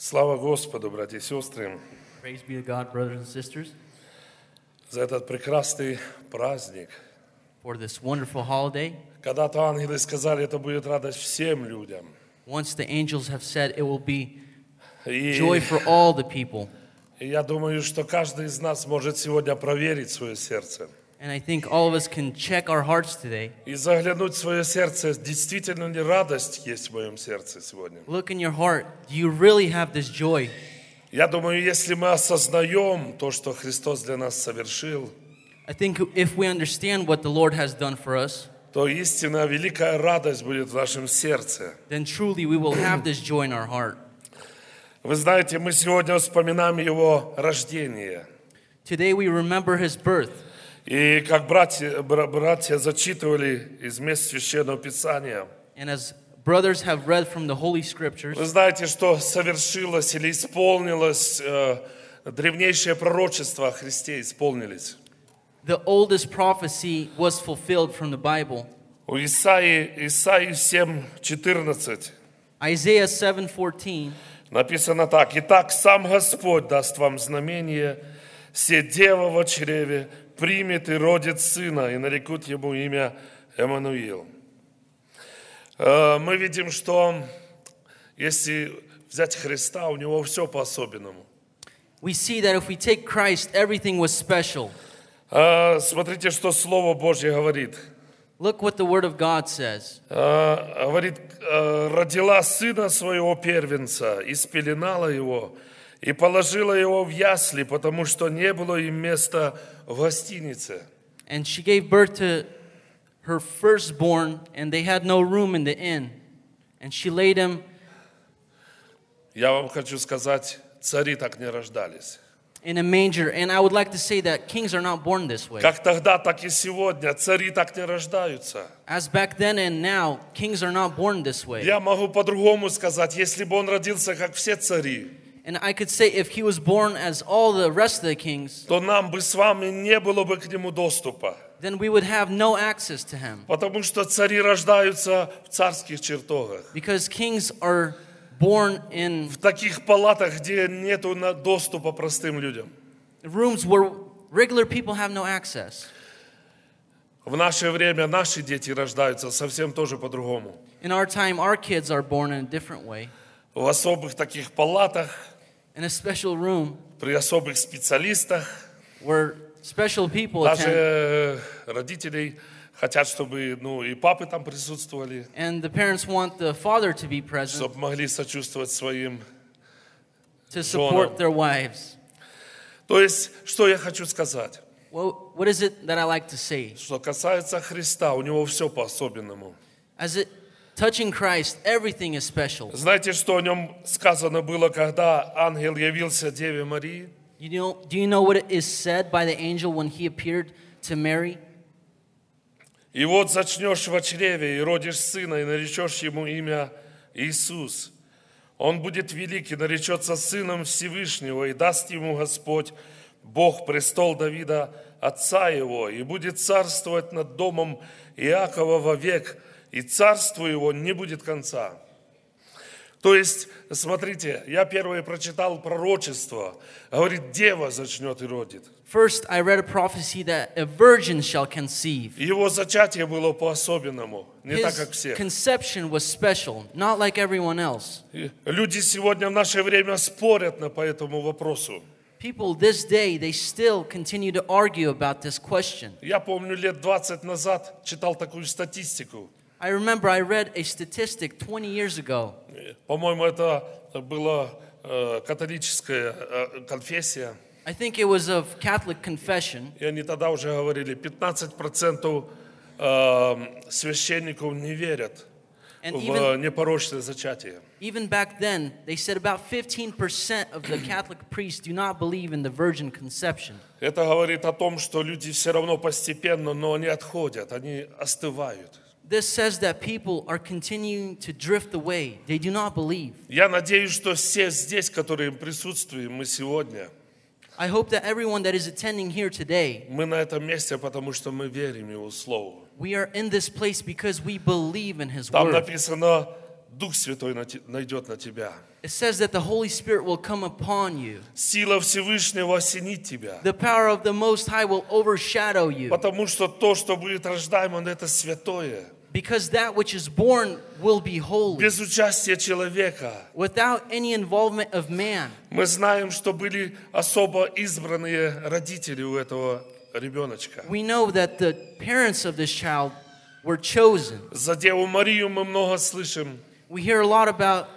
Слава Господу, братья и сестры, Praise be to God, brothers and sisters, за этот прекрасный праздник. for this wonderful holiday. Когда-то ангелы сказали, это будет радость всем людям. Once the angels have said it will be И, joy for all the people. и я думаю, что каждый из нас может сегодня проверить свое сердце And I think all of us can check our hearts today. и заглянуть в свое сердце, действительно ли радость есть в моем сердце сегодня. Look in your heart. Do you really have this joy? Я думаю, если мы осознаем то, что Христос для нас совершил, I think if we understand what the Lord has done for us, то истинно великая радость будет в нашем сердце. then truly we will have this joy in our heart. Вы знаете, мы сегодня вспоминаем Его рождение. Today we remember his birth. И как братья, бра- братья зачитывали из мест Священного Писания, And as brothers have read from the Holy Scriptures, вы знаете, что совершилось или исполнилось э, древнейшее пророчество о Христе, исполнились. the oldest prophecy was fulfilled from the Bible. У Исаии, Исаии 7, 14 Isaiah 7:14 написано так. «Итак, сам Господь даст вам знамение, се дева во чреве примет и родит сына, и нарекут ему имя Эммануил». Э, Мы видим, что если взять Христа, у него все по-особенному. We see that if we take Christ, everything was special. Э, Смотрите, что Слово Божье говорит. Look what the Word of God says. Э, Говорит, родила сына своего первенца, и спеленала его, и положила его в ясли, потому что не было им места в гостинице. And she gave birth to her firstborn, and they had no room in the inn. And she laid him Я вам хочу сказать, цари так не рождались. in a manger. And I would like to say that kings are not born this way. Как тогда, так и сегодня цари так не рождаются. As back then and now, kings are not born this way. Я могу по-другому сказать, если бы он родился, как все цари, And I could say if he was born as all the rest of the kings, то нам бы с вами не было бы к нему доступа. then we would have no access to him. Потому что цари рождаются в царских чертогах. Because kings are born in В таких палатах, где нету на- доступа простым людям. rooms where regular people have no access. В наше время наши дети рождаются совсем тоже по-другому. In our time, our kids are born in a different way, В особых таких палатах, in a special room при особых специалистах. where special people attend, Даже э, родителей хотят, чтобы ну, и папы там присутствовали, and the parents want the father to be present чтобы могли сочувствовать своим. to support their wives. То есть, что я хочу сказать? Well, what is it that I like to say? Что касается Христа, у него все по-особенному. As it touching Christ, everything is special. Знаете, что о нем сказано было, когда ангел явился Деве Марии? You know, do you know what is said by the angel when he appeared to Mary? И вот зачнешь во чреве, и родишь сына, и наречешь ему имя Иисус. Он будет великий, наречется сыном Всевышнего, и даст ему Господь, Бог, престол Давида, отца его, и будет царствовать над домом Иакова вовек, и царству его не будет конца. То есть, смотрите, я первое прочитал пророчество. Говорит, дева зачнет и родит. First, I read a prophecy that a virgin shall conceive. Его зачатие было по-особенному, не так, как His все. conception was special, not like everyone else. Люди сегодня в наше время спорят на, по этому вопросу. People this day, they still continue to argue about this question. Я помню, лет 20 назад читал такую статистику. I remember I read a statistic 20 years ago. Э, По-моему, это была э, католическая э, конфессия. I think it was of Catholic confession, И они тогда уже говорили, 15% э, священников не верят в непорочное зачатие. even back then, they said about 15% of the Catholic priests do not believe in the virgin conception. Это говорит о том, что люди все равно постепенно, но они отходят, они остывают. This says that people are continuing to drift away. They do not believe. Я надеюсь, что все здесь, которые присутствуем, мы сегодня, I hope that everyone that is attending here today, мы на этом месте, потому что мы верим Его Слову. we are in this place because we believe in His Там Word. написано, Дух Святой на те- найдет на тебя. it says that the Holy Spirit will come upon you. Сила Всевышнего осенит тебя. The power of the Most High will overshadow you. Потому что то, что будет рождаемо, это святое. Because that which is born will be holy. Без участия человека. Without any involvement of man. Мы знаем, что были особо избранные родители у этого ребеночка. We know that the parents of this child were chosen. За Деву Марию мы много слышим. We hear a lot about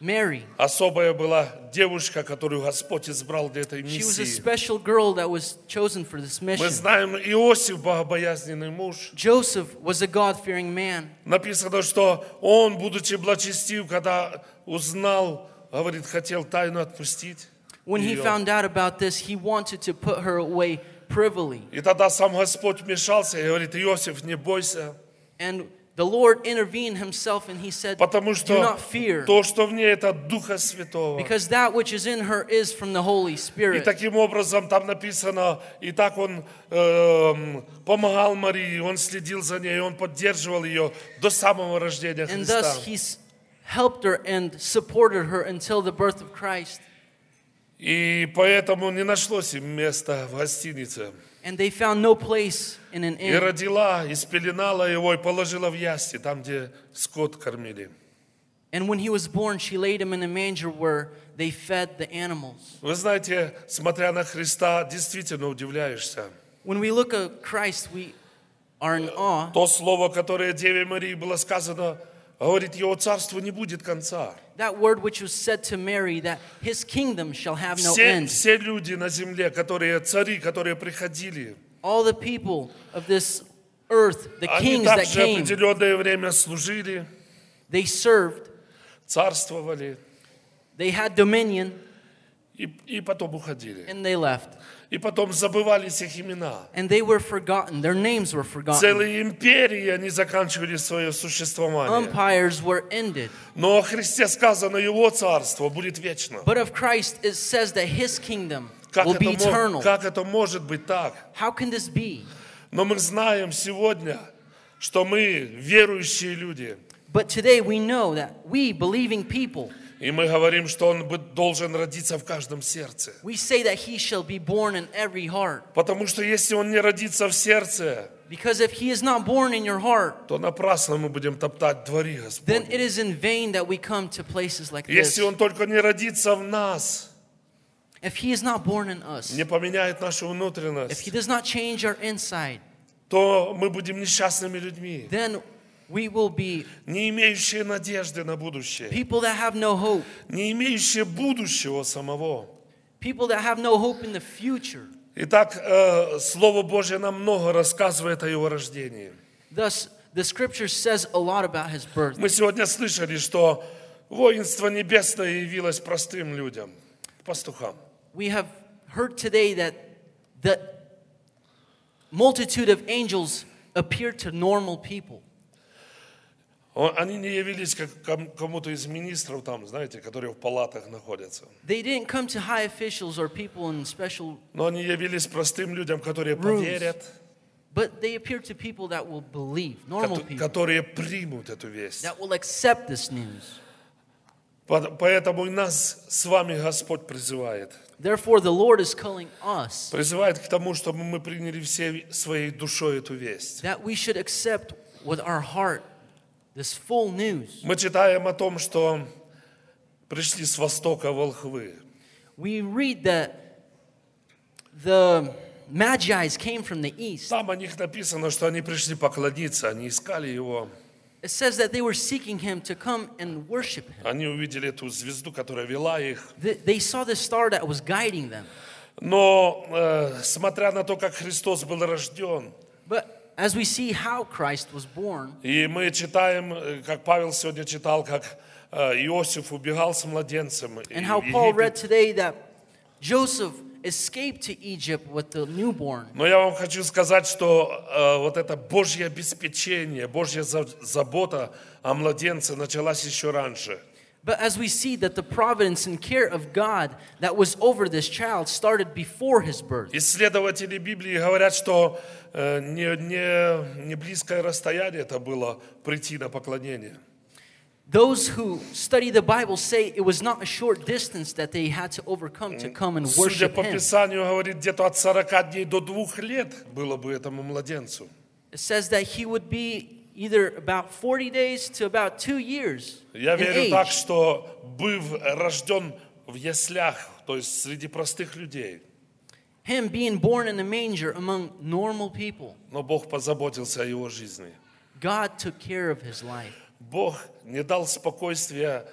Mary. Особая была девушка, которую Господь избрал для этой She was a миссии. special girl that was chosen for this Мы знаем, Иосиф, богобоязненный муж. Joseph was a God fearing man. Написано, что он, будучи благочестив, когда узнал, говорит, хотел тайну отпустить. When he found out about this, he wanted to put her away privily. И тогда сам Господь вмешался и говорит, Иосиф, не бойся, And the Lord intervened himself and he said, потому Do что not fear, то, что в ней, это от Духа Святого. because that which is in her is from the Holy И Spirit. таким образом там написано, и так он эм, помогал Марии, он следил за ней, он поддерживал ее до самого рождения And Христа. thus he helped her and supported her until the birth of Christ. И поэтому не нашлось им места в гостинице. And they found no place in an И inn. родила, и спеленала его, и положила в ясли, там, где скот кормили. And when he was born, she laid him in a manger where they fed the animals. Вы знаете, смотря на Христа, действительно удивляешься. When we look at Christ, we are in awe. То слово, которое Деве Марии было сказано, говорит, его царству не будет конца. That word which was said to Mary, that his kingdom shall have no Все, end. все люди на земле, которые цари, которые приходили, All the people of this earth, the они kings that также came, определенное время служили, they served, царствовали they had dominion, и, и потом уходили. and they left. И потом забывались их имена. And they were forgotten. Their names were forgotten. Целые империи они заканчивали свое существование. Empires were ended. Но о Христе сказано, Его царство будет вечно. But of Christ, it says that his kingdom Как will be eternal. как это может быть так? How can this be? Но мы знаем сегодня, что мы верующие люди. But today we know that we, believing people, И мы говорим, что Он должен родиться в каждом сердце. we say that he shall be born in every heart. Потому что если Он не родится в сердце, Because if he is not born in your heart, то напрасно мы будем топтать двори then it Господни. is in vain that we come to places like this. Если Он только не родится в нас, If he is not born in us, не поменяет нашу if he внутренность, does not change our inside, то мы будем несчастными людьми, then we will be не имеющие надежды на будущее, people that have no hope, не имеющие будущего самого. people that have no hope in the future. Итак, э, Слово Божье нам много рассказывает о Его рождении. Thus, the scripture says a lot about his birth. Мы сегодня слышали, что воинство небесное явилось простым людям, пастухам. We have heard today that the multitude of angels appeared to normal people. Они не явились как ком- кому-то из министров там, знаете, которые в палатах находятся. They didn't come to high officials or people in special, Но они явились простым людям, которые Rooms. поверят, but they appeared to people that will believe, normal people, которые примут эту весть. that will accept this news. По- Поэтому нас с вами Господь призывает. Therefore, the Lord is calling us Призывает к тому, чтобы мы приняли всей своей душой эту весть. that we should accept with our heart this full news. Мы читаем о том, что пришли с востока волхвы. We read that the Magi's came from the east. Там о них написано, что они пришли поклониться, они искали его. It says that they were seeking him to come and worship him. Они увидели эту звезду, которая вела их. Th- They saw the star that was guiding them. Но э, смотря на то, как Христос был рожден, But as we see how Christ was born, и мы читаем, э, как Павел сегодня читал, как э, Иосиф убегал с младенцем. and how Paul read today that Joseph escaped to Egypt with the newborn. Но я вам хочу сказать, что э, вот это Божье обеспечение, Божья за- забота о младенце началась еще раньше. But as we see that the providence and care of God that was over this child started before his birth. Исследователи Библии говорят, что э, не, не, не близкое расстояние это было прийти на поклонение. Those who study the Bible say it was not a short distance that they had to overcome to come and Судя worship по Him. Писанию, говорит, где-то от 40 дней до двух лет было бы этому младенцу. It says that he would be either about 40 days to about two years Я in верю так, age. что быв рожден в яслях, то есть среди простых людей, Him being born in a manger among normal people. но Бог позаботился о его жизни. God took care of his life. Бог не дал спокойствия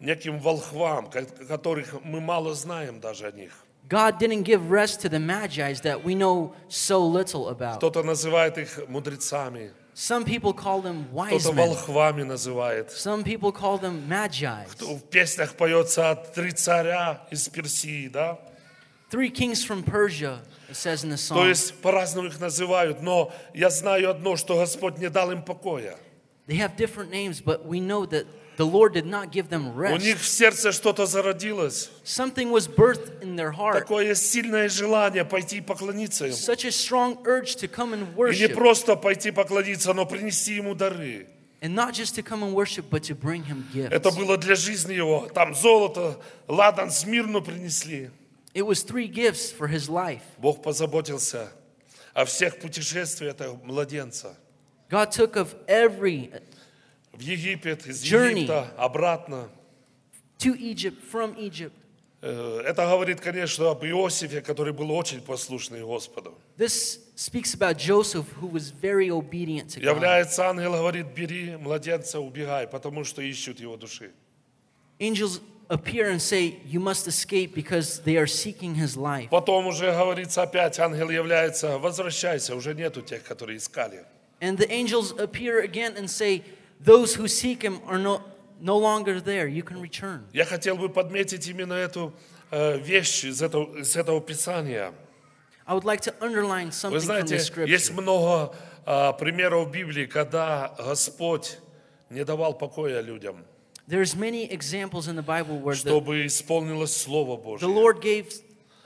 неким волхвам, ко- которых мы мало знаем даже о них. God didn't give rest to the Magi's that we know so little about. Кто-то называет их мудрецами, Some people call them wise кто-то men. волхвами называет. Some people call them Magi's. В песнях поется три царя из Персии, да? Three kings from Persia, it says in the То song. есть по-разному их называют, но я знаю одно, что Господь не дал им покоя. They have different names, but we know that the Lord did not give them У них rest. в сердце что-то зародилось. Something was birthed in their heart. Такое сильное желание пойти и поклониться Ему. Such a strong urge to come and И не worship. просто пойти поклониться, но принести Ему дары. And not just to come and worship, but to bring Him gifts. Это было для жизни его. Там золото, ладан, смирну принесли. It was three gifts for His life. Бог позаботился о всех путешествиях этого младенца. God took of every В Египет, из Journey. Египта, обратно. to Egypt, from Egypt. Э, Это говорит, конечно, об Иосифе, который был очень послушный Господу. This speaks about Joseph, who was very obedient to God. Является ангел, говорит, бери младенца, убегай, потому что ищут его души. Angels appear and say, You must escape because they are seeking his life. Потом уже говорится опять, ангел является, возвращайся, уже нету тех, которые искали. And the angels appear again and say, Those who seek him are no, no longer there. You can return. Я хотел бы подметить именно эту э, вещь из этого, из этого Писания. I would like to underline Вы something from знаете, the есть scripture. много а, примеров в Библии, когда Господь не давал покоя людям, There's many examples in the Bible where the, чтобы исполнилось Слово the Божье. Lord gave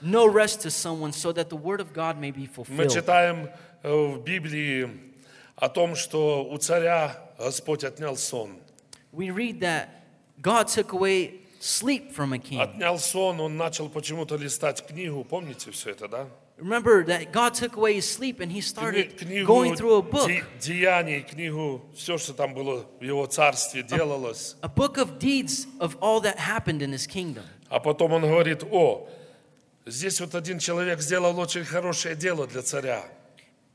no rest to someone so that the word of God may be Мы fulfilled. читаем э, в Библии о том, что у царя Господь отнял сон. We read that God took away sleep from a king. Отнял сон, он начал почему-то листать книгу. Помните все это, да? Remember that God took away his sleep and he started Книгу going through a book, де- деяний, книгу, все, что там было в его царстве, делалось. a book of deeds of all that happened in his kingdom. А потом он говорит, о, здесь вот один человек сделал очень хорошее дело для царя.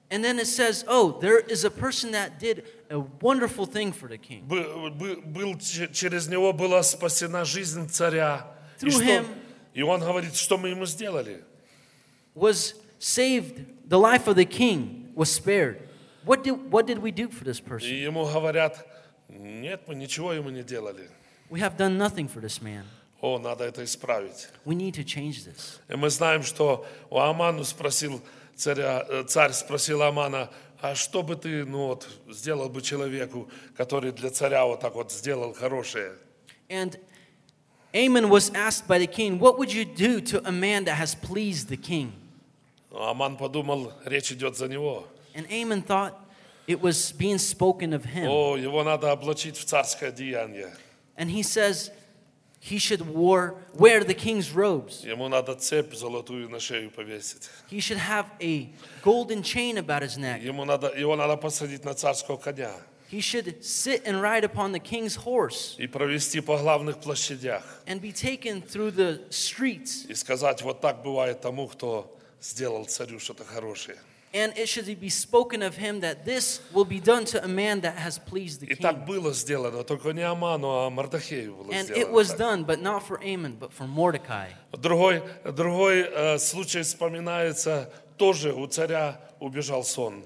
And then it says, oh, there is a person that did a wonderful thing for the king. Бы- бы- был, че- через него была спасена жизнь царя. И, Through что- him- и он говорит, что мы ему сделали? Was saved, the life of the king was spared. What did, what did we do for this И person? ему говорят, нет, мы ничего ему не делали. We have done nothing for this man. О, надо это исправить. We need to change this. И мы знаем, что у Аману спросил царя, э, царь спросил Амана, а что бы ты ну, вот, сделал бы человеку, который для царя вот так вот сделал хорошее? And Amon was asked by the king, What would you do to a man that has pleased the king? Аман подумал, речь идет за него. And Amon thought it was being spoken of him. О, его надо облачить в царское деяние. And he says he should wear, wear the king's robes. Ему надо цепь золотую на шею повесить. He should have a golden chain about his neck. Ему надо, его надо посадить на царского коня He should sit and ride upon the king's horse и провести по главных площадях. and be taken through the streets. И сказать, вот так бывает тому, кто сделал царю что-то хорошее. And it should be spoken of him that this will be done to a man that has pleased the И так king. было сделано, только не Аману, а Мардахею было And сделано. it was так. done, but not for Amon, but for Mordecai. Другой, другой э, случай вспоминается, тоже у царя убежал сон.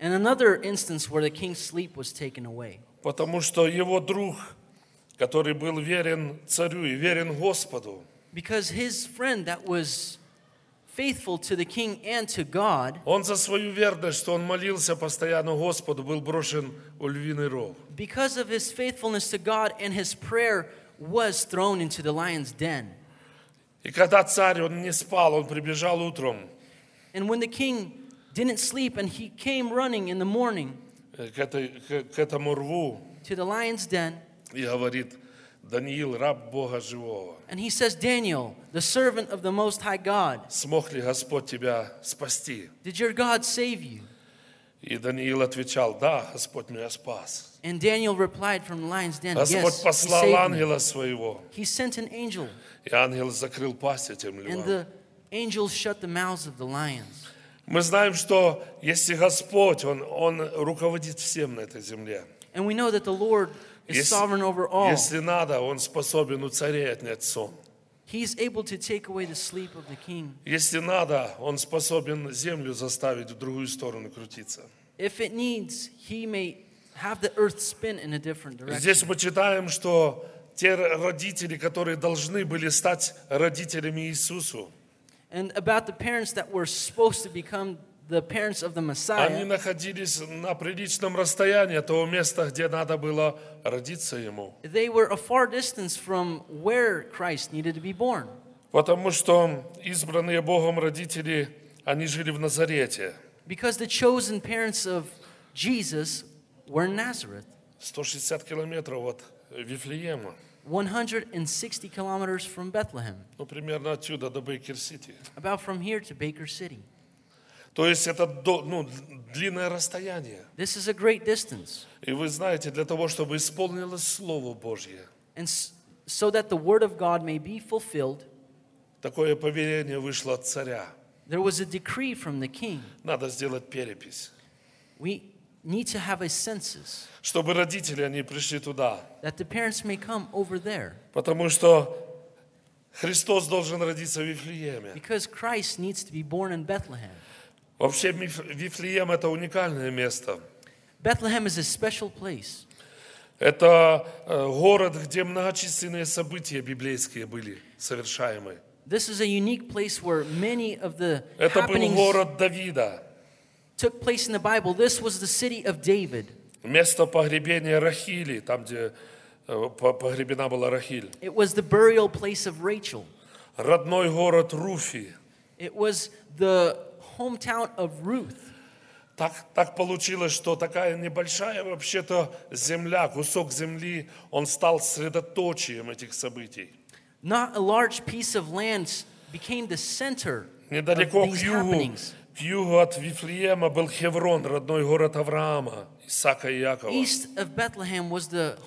And another instance where the king's sleep was taken away. Потому что его друг, который был верен царю и верен Господу, Because his friend that was faithful to the king and to God, он за свою верность, что он молился постоянно Господу, был брошен в львиный ров. because of his faithfulness to God and his prayer, was thrown into the lion's den. И когда царь, он не спал, он прибежал утром And when the king didn't sleep and he came running in the morning э, к, этой, к, к этому рву, to the lion's den, и говорит, Даниил, раб Бога живого, And he says, Daniel, the servant of the Most High God, смог ли Господь тебя спасти? did your God save you? И Даниил отвечал, да, Господь меня спас. And Daniel replied from the lion's den, Господь Yes, he послал me. ангела своего, He sent an angel, и ангел закрыл пасть этим and львам. the angels shut the mouths of the lions. Мы знаем, что если Господь, Он, Он руководит всем на этой земле. And we know that the Lord is Если, sovereign over all. если надо, Он способен у царей отнять сон. He's able to take away the sleep of the king. Если надо, Он способен землю заставить в другую сторону крутиться. If it needs, he may have the earth spin in a different direction. Здесь мы читаем, что те родители, которые должны были стать родителями Иисусу, And about the parents that were supposed to become the parents of the они Messiah, находились на приличном расстоянии от того места, где надо было родиться Ему. they were a far distance from where Christ needed to be born. Потому что избранные Богом родители, они жили в Назарете. Because the chosen parents of Jesus were in Nazareth, 160 километров от Вифлеема. 160 kilometers from Bethlehem, Ну, примерно отсюда до Бейкер-Сити. about from here to Baker City. То есть это ну, длинное расстояние. This is a great distance. И вы знаете, для того, чтобы исполнилось Слово Божье, And so that the word of God may be fulfilled, такое повеление вышло от царя. there was a decree from the king. Надо сделать перепись. We need to have a census Чтобы родители, они пришли туда. that the parents may come over there Потому что Христос должен родиться в Вифлееме. because Christ needs to be born in Bethlehem. Вообще Вифлеем это уникальное место. Bethlehem is a special place. Это э, город, где многочисленные события библейские были совершаемы. This is a unique place where many of the Это был город Давида, took place in the Bible. This was the city of David. место погребения Рахили, там, где э, по- погребена была Рахиль. It was the burial place of Rachel. Родной город Руфи. It was the hometown of Ruth. Так, так получилось, что такая небольшая вообще-то земля, кусок земли, он стал средоточием этих событий. Not a large piece of land s- became the center of Недалеко к these югу, happenings. к югу от Вифлеема был Хеврон, родной город Авраама, Исаака и Якова. East of Bethlehem was the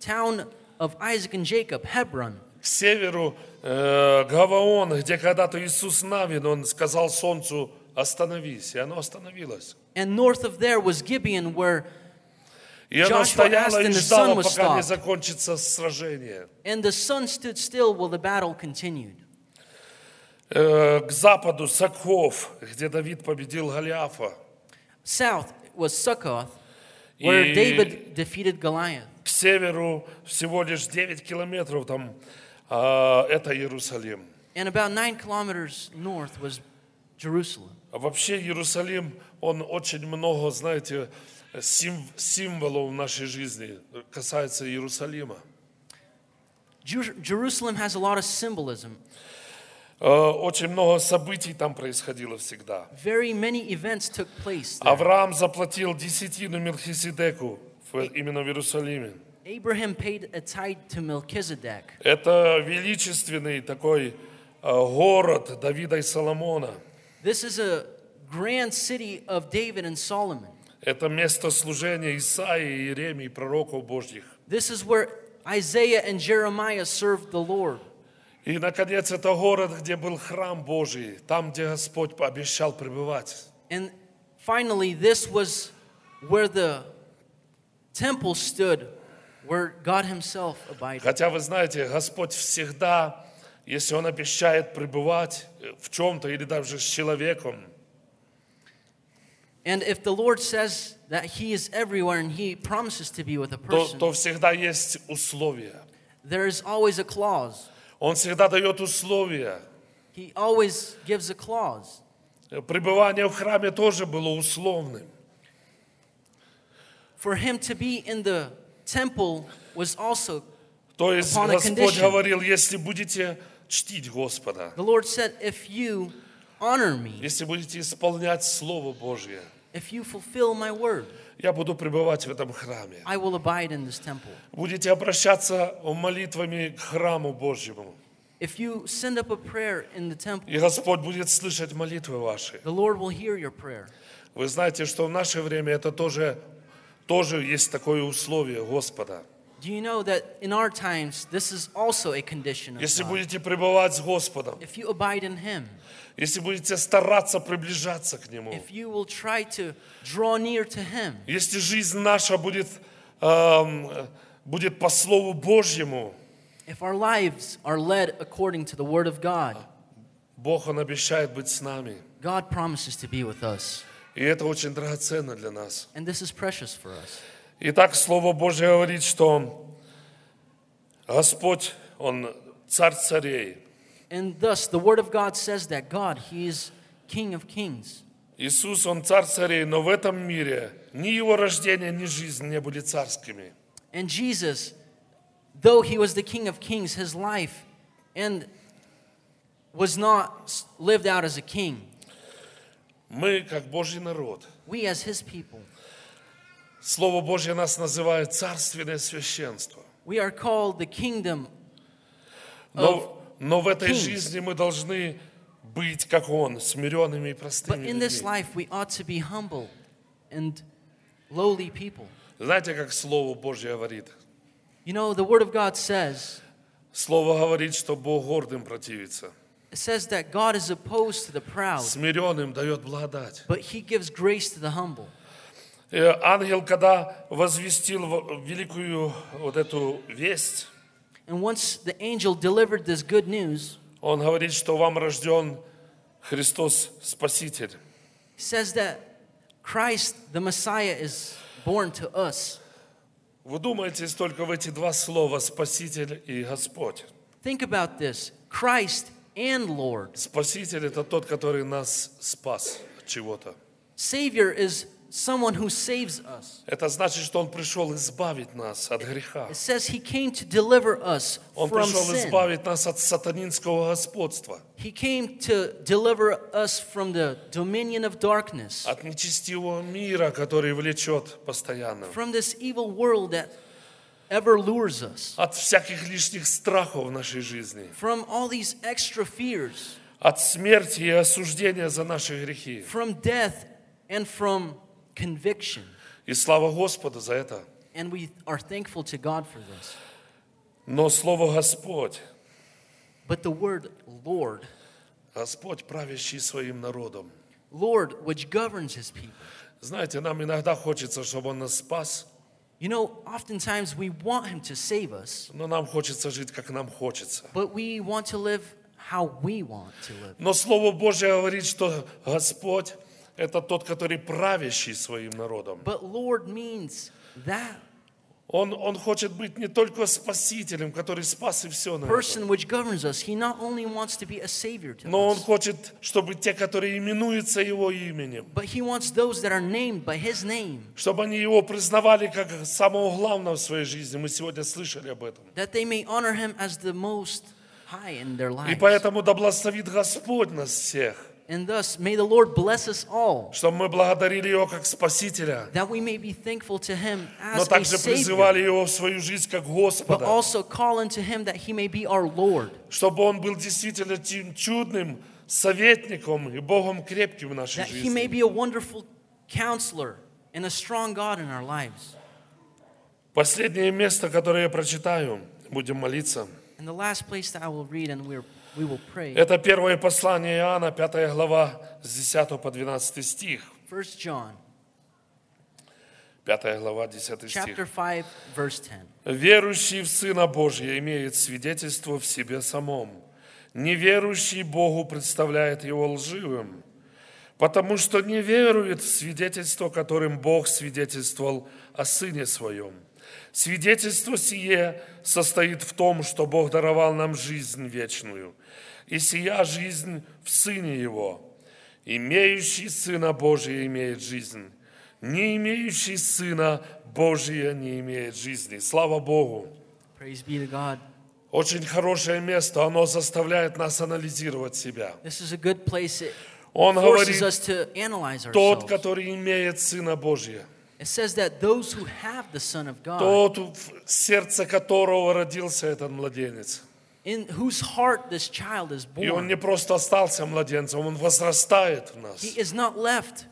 hometown of Isaac and Jacob, Hebron. К северу э, Гаваон, где когда-то Иисус Навин, он сказал солнцу, остановись, и оно остановилось. And north of there was Gibeon, where И оно стояло и ждало, пока не закончится сражение. and the sun stood still while the battle continued. Э, к западу Сакхов, где Давид победил Голиафа. South was Succoth, where David defeated Goliath. К северу всего лишь 9 километров там, это Иерусалим. And about nine kilometers north was Jerusalem. А вообще Иерусалим, он очень много, знаете, сим- символов в нашей жизни касается Иерусалима. Jer- Jerusalem has a lot of symbolism. Э, Очень много событий там происходило всегда. Very many events took place there. Авраам заплатил десятину Мелхиседеку именно в Иерусалиме. Abraham paid a tithe to Melchizedek. Это величественный такой э, город Давида и Соломона. This is a grand city of David and Solomon. Это место служения Исаии, Иеремии, пророков Божьих. This is where Isaiah and Jeremiah served the Lord. И, наконец, это город, где был храм Божий, там, где Господь пообещал пребывать. And finally, this was where the temple stood, where God Himself abided. Хотя, вы знаете, Господь всегда, если Он обещает пребывать в чем-то или даже с человеком, And if the Lord says that He is everywhere and He promises to be with a то, person, то всегда есть условия. there is always a clause. Он всегда дает условия. He always gives a clause. Пребывание в храме тоже было условным. For Him to be in the temple was also, То есть Upon a Господь condition. говорил, если будете чтить Господа, the Lord said, if you honor me, если будете исполнять Слово Божье, if you fulfill my word, я буду пребывать в этом храме. I will abide in this temple. Будете обращаться молитвами к храму Божьему. If you send up a prayer in the temple, И Господь будет слышать молитвы ваши. the Lord will hear your prayer. Вы знаете, что в наше время это тоже, тоже есть такое условие Господа. Do you know that in our times, this is also a condition of Если God? будете пребывать с Господом, If you abide in Him, если будете стараться приближаться к Нему, if you will try to draw near to Him, если жизнь наша будет, эм, будет по Слову Божьему, if our lives are led according to the Word of God, Бог, Он обещает быть с нами. God promises to be with us. И это очень драгоценно для нас. And this is precious for us. Итак, Слово Божье говорит, что Господь, Он царь царей. And thus, the Word of God says that God, He is King of kings. Иисус, Он царь царей, но в этом мире ни Его рождение, ни жизнь не были царскими. And Jesus, though He was the King of kings, His life and was not s- lived out as a king. Мы, как Божий народ, We, as His people, Слово Божье нас называет царственное священство. we are called the kingdom Но, но в этой kings. жизни мы должны быть, как Он, смиренными и But простыми in this людьми. life, we ought to be humble and lowly people. Знаете, как Слово Божье говорит? You know, the Word of God says, Слово говорит, что Бог гордым противится. it says that God is opposed to the proud, Смиренным дает благодать. but He gives grace to the humble. Э, Ангел, когда возвестил в- великую вот эту весть, And once the angel delivered this good news, он говорит, что вам рожден Христос Спаситель. he says that Christ, the Messiah, is born to us. Вы думаете только в эти два слова «Спаситель» и «Господь». Think about this Christ and Lord. Спаситель – это тот, который нас спас от чего-то. Savior is someone who saves us. Это значит, что Он пришел избавить нас от греха. It says He came to deliver us Он from пришел sin. избавить нас от сатанинского господства, He came to deliver us from the dominion of darkness, от нечестивого мира, который влечет постоянно, from this evil world that ever lures us, от всяких лишних страхов в нашей жизни, from all these extra fears, от смерти и осуждения за наши грехи. from death, and from conviction. И слава Господу за это. And we are thankful to God for this. Но слово Господь, But the word Lord, Господь, правящий своим народом. Lord, which governs his people. Знаете, нам иногда хочется, чтобы Он нас спас, You know, oftentimes we want him to save us, но нам хочется жить, как нам хочется. but we want to live how we want to live. Но Слово Божье говорит, что Господь – это тот, который правящий своим народом. But Lord means that Он, он хочет быть не только спасителем, который спас и все на person which governs us. He not only wants to be a savior to но Он us, хочет, чтобы те, которые именуются Его именем, but he wants those that are named by his name, чтобы они Его признавали как самого главного в своей жизни. Мы сегодня слышали об этом. that they may honor him as the most high in their И lives. поэтому да благословит Господь нас всех, And thus, may the Lord bless us all, чтобы мы благодарили Его как Спасителя, that we may be thankful to him но as a также savior, призывали Его в свою жизнь как but Господа, also call unto him that he may be our Lord, чтобы Он был действительно тем чудным советником и Богом крепким в нашей that he may жизни. be a wonderful counselor and a strong God in our lives. Последнее место, которое я прочитаю, будем молиться. And the last place that I will read and we're, we will pray, Это первое послание Иоанна, 5 глава, с 10 по 12 стих. 1 John 5 глава, 10 стих. chapter 5, verse 10. Верующий в Сына Божия имеет свидетельство в себе самом. Неверующий Богу представляет его лживым, потому что не верует в свидетельство, которым Бог свидетельствовал о Сыне Своем. Свидетельство сие состоит в том, что Бог даровал нам жизнь вечную, и сия жизнь в Сыне Его. Имеющий Сына Божия имеет жизнь, не имеющий Сына Божия не имеет жизни. Слава Богу! Очень хорошее место, оно заставляет нас анализировать себя. Он говорит, тот, который имеет Сына Божия. It says that those who have the Son of God, тот, в сердце которого родился этот младенец. in whose heart this child is И он born, не просто остался младенцем, он возрастает в нас. he is not left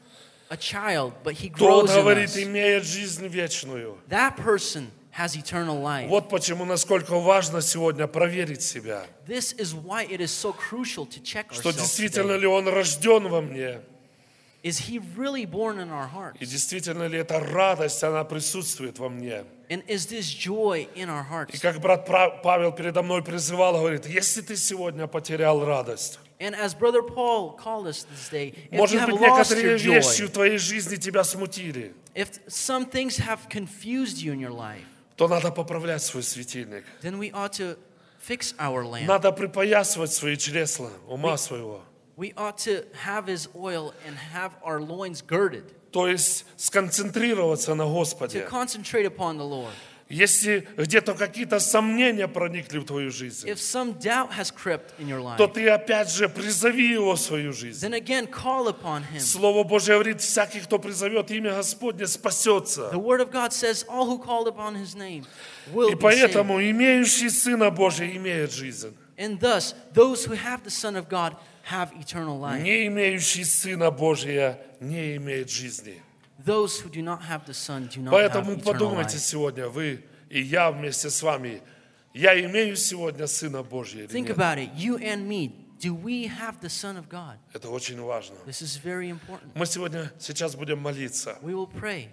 a child, but he Тот, grows in говорит, us. имеет жизнь вечную. That person has eternal life. Вот почему, насколько важно сегодня проверить себя, This is why it is so crucial to check что ourselves действительно today. ли он рожден во мне, Is he really born in our и hearts? действительно ли эта радость, она присутствует во мне. And is this joy in our И hearts? как брат Павел передо мной призывал, говорит, если ты сегодня потерял радость, And as Brother Paul called us this day, if you может have быть, lost некоторые your вещи в joy, твоей жизни тебя смутили, if some things have confused you in your life, то надо поправлять свой светильник. then we ought to fix our lamp. Надо припоясывать свои чресла, ума своего. We ought to have his oil and have our loins girded То есть сконцентрироваться на to Господе. concentrate upon the Lord. Если где-то какие-то сомнения проникли в твою жизнь, If some doubt has crept in your life, то ты опять же призови его в свою жизнь. then again call upon him. Слово Божье говорит, всякий, кто призовет имя Господне, спасется. The word of God says, all who called upon his name will И поэтому имеющий Сына Божия имеет жизнь. And thus, those who have the Son of God have eternal life. Не имеющий Сына Божия не имеет жизни. Those who do not have the Son do not Поэтому have eternal подумайте life. сегодня, вы и я вместе с вами, я имею сегодня Сына Божия или Think нет? about it. You and me, do we have the Son of God? Это очень важно. This is very important. Мы сегодня, сейчас будем молиться. We will pray.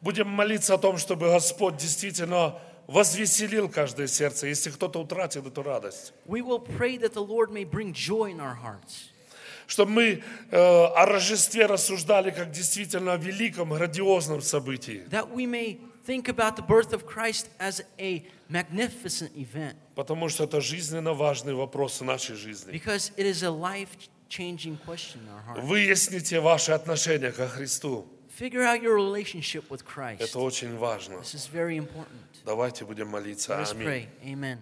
Будем молиться о том, чтобы Господь действительно возвеселил каждое сердце, если кто-то утратил эту радость. We will pray that the Lord may bring joy in our hearts. Чтобы мы э, о Рождестве рассуждали как действительно о великом, грандиозном событии. That we may think about the birth of Christ as a magnificent event. Потому что это жизненно важный вопрос в нашей жизни. Because it is a life changing question in our heart. Выясните ваши отношения ко Христу. Figure out your relationship with Christ. Это очень важно. This is very important. Давайте будем молиться. Let us Аминь. pray. Amen.